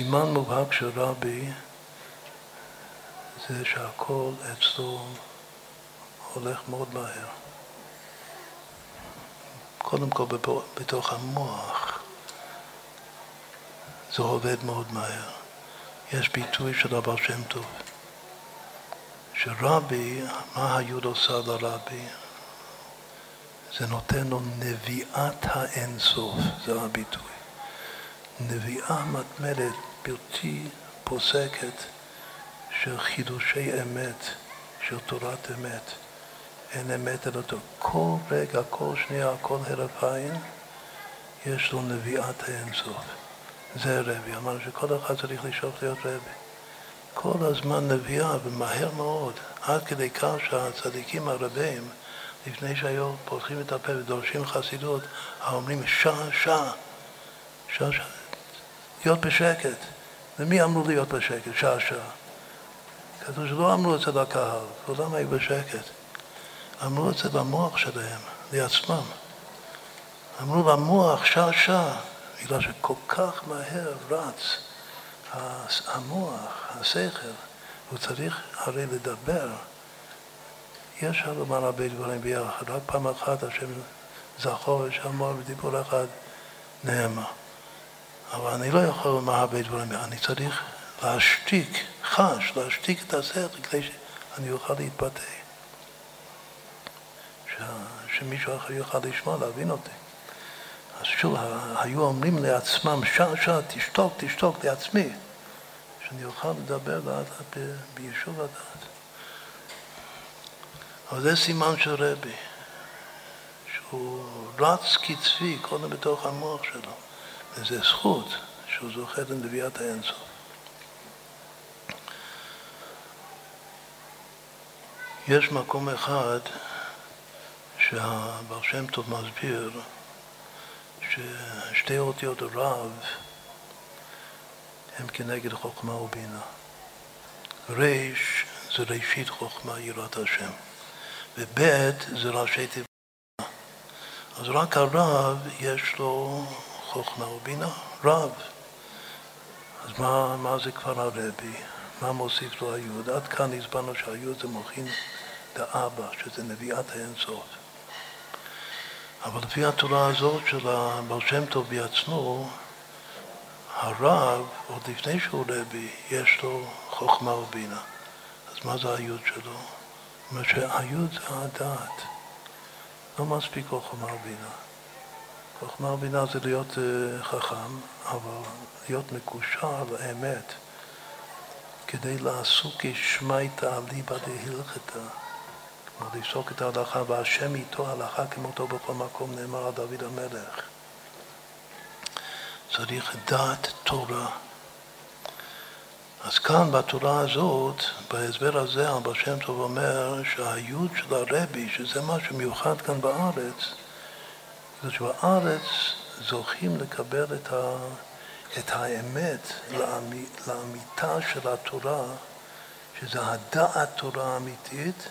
סימן מובהק של רבי זה שהכל אצלו הולך מאוד מהר. קודם כל בתוך המוח זה עובד מאוד מהר. יש ביטוי של הבעל שם טוב, שרבי, מה היוד עושה לרבי? זה נותן לו נביאת האינסוף, זה הביטוי. נביאה מתמדת, בלתי פוסקת, של חידושי אמת, של תורת אמת. אין אמת אלא טוב. כל רגע, כל שנייה, כל הרף עין, יש לו נביאת האינסוף. זה רבי. אמרנו שכל אחד צריך לשאוף להיות רבי. כל הזמן נביאה, ומהר מאוד, עד כדי כך שהצדיקים הרבים, לפני שהיו פותחים את הפה ודורשים חסידות, אומרים שעה, שעה, שעה, שעה, להיות בשקט. ומי אמרו להיות בשקט? שעה, שעה. כתוב שלא אמרו את זה לקהל, כולם היו בשקט. אמרו את זה למוח שלהם, לעצמם. אמרו למוח שעה שעה, בגלל שכל כך מהר רץ המוח, השכל, הוא צריך הרי לדבר. יש לומר הרבה דברים ביחד, רק פעם אחת השם זכור ושמור בדיבור אחד נאמר. אבל אני לא יכול לומר הרבה דברים, אני צריך להשתיק, חש, להשתיק את השכל כדי שאני אוכל להתבטא. שמישהו אחר יוכל לשמוע, להבין אותי. אז שוב, היו אומרים לעצמם, שעה, שעה, תשתוק, תשתוק לעצמי, שאני אוכל לדבר לאט לאט ביישוב הדעת. אבל זה סימן של רבי, שהוא רץ קצבי קודם בתוך המוח שלו, וזו זכות שהוא זוכה לנביאת האינסוף. יש מקום אחד שהבר שם טוב מסביר ששתי אותיות רב הם כנגד חוכמה ובינה. ריש זה ראשית חוכמה, יראת השם, ובית זה ראשי תיבה. אז רק הרב יש לו חוכמה ובינה, רב. אז מה, מה זה כבר הרבי? מה מוסיף לו היוד? עד כאן הסברנו שהיוד זה מוכין דאבא, שזה נביאת האינסוף. אבל לפי התורה הזאת של הבעל שם טוב בעצמו, הרב, עוד לפני שהוא רבי, יש לו חוכמה ובינה. אז מה זה היוד שלו? זאת אומרת שהיוד זה הדעת. לא מספיק חוכמה ובינה. חוכמה ובינה זה להיות uh, חכם, אבל להיות מקושר לאמת, כדי לעסוק ישמעיתא אליבא דהלכתא. כלומר, לפסוק את ההלכה, והשם איתו הלכה כמותו בכל מקום, נאמר על דוד המלך. צריך דעת תורה. אז כאן בתורה הזאת, בהסבר הזה, אבא שם טוב אומר שהייעוד של הרבי, שזה משהו מיוחד כאן בארץ, זה שבארץ זוכים לקבל את, ה, את האמת לאמיתה של התורה, שזה הדעת תורה האמיתית,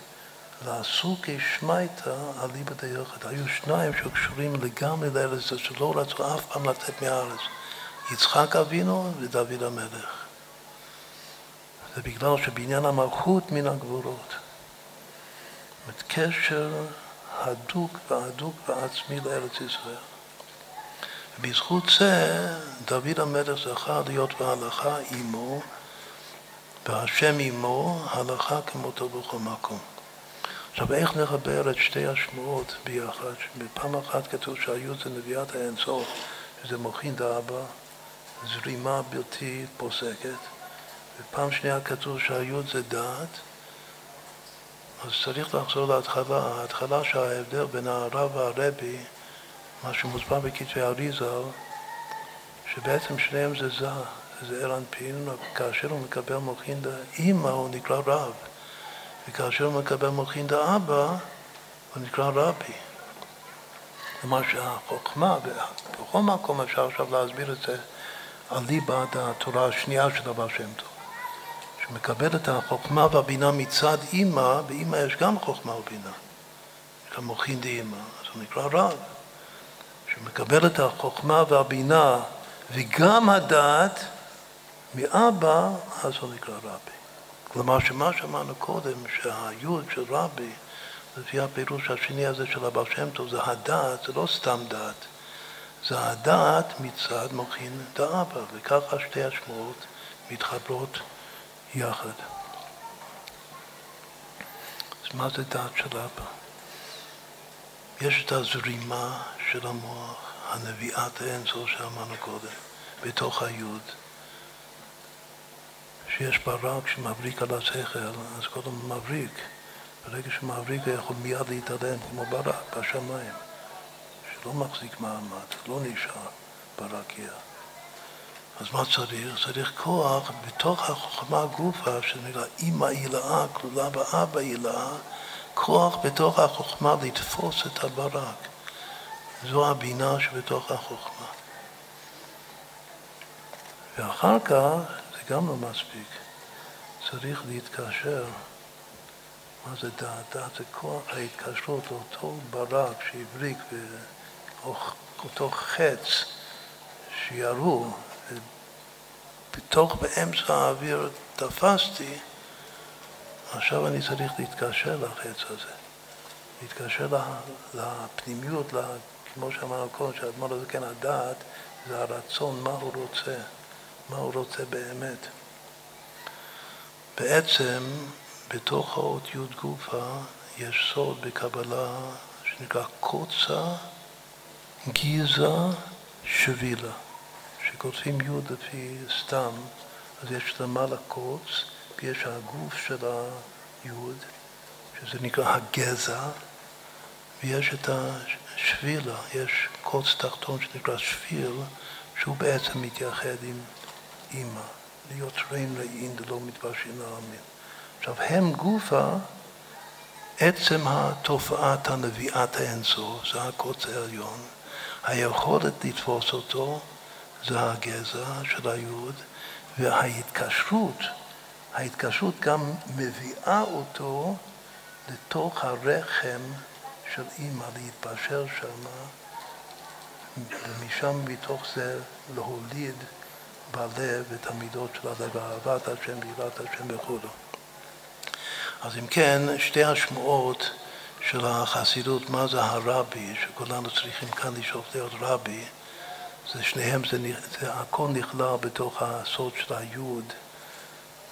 ועשו כשמייתא אליבא דיוחד. היו שניים שקשורים לגמרי לארץ הזאת, שלא רצו אף פעם לצאת מהארץ. יצחק אבינו ודוד המלך. זה בגלל שבעניין המלכות מן הגבורות. זאת אומרת, קשר הדוק והדוק ועצמי לארץ ישראל. ובזכות זה דוד המלך זכה להיות בהלכה עמו, והשם עמו, הלכה כמותו בכל מקום. עכשיו, איך נחבר את שתי השמועות ביחד? בפעם אחת כתוב שהיוד זה נביאת האינסוף, שזה מוכין דאבא, זרימה בלתי פוסקת, ופעם שנייה כתוב שהיוד זה דעת, אז צריך לחזור להתחלה. ההתחלה שההבדל בין הרב והרבי, מה שמוסבר בכתבי אריזל, שבעצם שניהם זה זה, זה ארנפין, כאשר הוא מקבל מוכין דאמא הוא נקרא רב. וכאשר הוא מקבל מוחין דאבא, הוא נקרא רבי. כלומר שהחוכמה, ובכל מקום אפשר עכשיו להסביר את זה על ליבת התורה השנייה של הבעל שם טוב. שמקבל את החוכמה והבינה מצד אימא, באימא יש גם חוכמה ובינה. גם מוחין דאימא, אז הוא נקרא רב. שמקבל את החוכמה והבינה וגם הדעת, מאבא, אז הוא נקרא רבי. כלומר, שמה שאמרנו קודם, שהיוד של רבי, לפי הפירוש השני הזה של הבעל שם טוב, זה הדעת, זה לא סתם דעת, זה הדעת מצד מוחין דאבא, וככה שתי השמועות מתחברות יחד. אז מה זה דעת של אבא? יש את הזרימה של המוח, הנביאת האינסוף שאמרנו קודם, בתוך היוד. שיש ברק שמבריק על השכל, אז קודם מבריק. ברגע שמבריק הוא יכול מיד להתעלם כמו ברק בשמיים, שלא מחזיק מעמד, לא נשאר ברקיע. אז מה צריך? צריך כוח בתוך החוכמה גופה, שנקרא אימא הילאה, כלולה באבא הילאה, כוח בתוך החוכמה לתפוס את הברק. זו הבינה שבתוך החוכמה. ואחר כך, זה גם לא מספיק, צריך להתקשר. מה זה דעת? דעת זה כוח ההתקשרות, אותו ברק שהבריק, אותו חץ שירו, בתוך, באמצע האוויר תפסתי, עכשיו אני צריך להתקשר לחץ הזה, להתקשר לפנימיות, כמו שאמרנו קודם, שהאדמו"ר הזה כן הדעת, זה הרצון, מה הוא רוצה, מה הוא רוצה באמת. בעצם, בתוך האות י' גופה יש סוד בקבלה שנקרא קוצה גיזה שבילה. כשכותבים י' לפי סתם, אז יש למעלה קוץ, ויש הגוף של היוד, שזה נקרא הגזע, ויש את השבילה, יש קוץ תחתון שנקרא שביל, שהוא בעצם מתייחד עם אימא, רעים רעים דלא מתבשין העמים. עכשיו, הם גופה, עצם התופעת הנביאת האינסוף, זה הקוץ העליון, היכולת לתפוס אותו זה הגזע של היוד, וההתקשרות, ההתקשרות גם מביאה אותו לתוך הרחם של אימא, להתפשר שמה, ומשם מתוך זה להוליד בלב את המידות של הלב, אהבת השם, ויראת השם וכו'. אז אם כן, שתי השמועות של החסידות, מה זה הרבי, שכולנו צריכים כאן לשאוף להיות רבי, זה שניהם, זה, זה הכל נכלל בתוך הסוד של היוד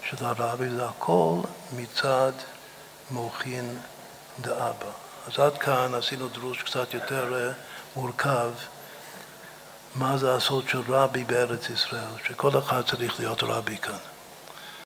של הרבי, זה הכל מצד מוחין דאבא. אז עד כאן עשינו דרוש קצת יותר אה, מורכב, מה זה הסוד של רבי בארץ ישראל, שכל אחד צריך להיות רבי כאן.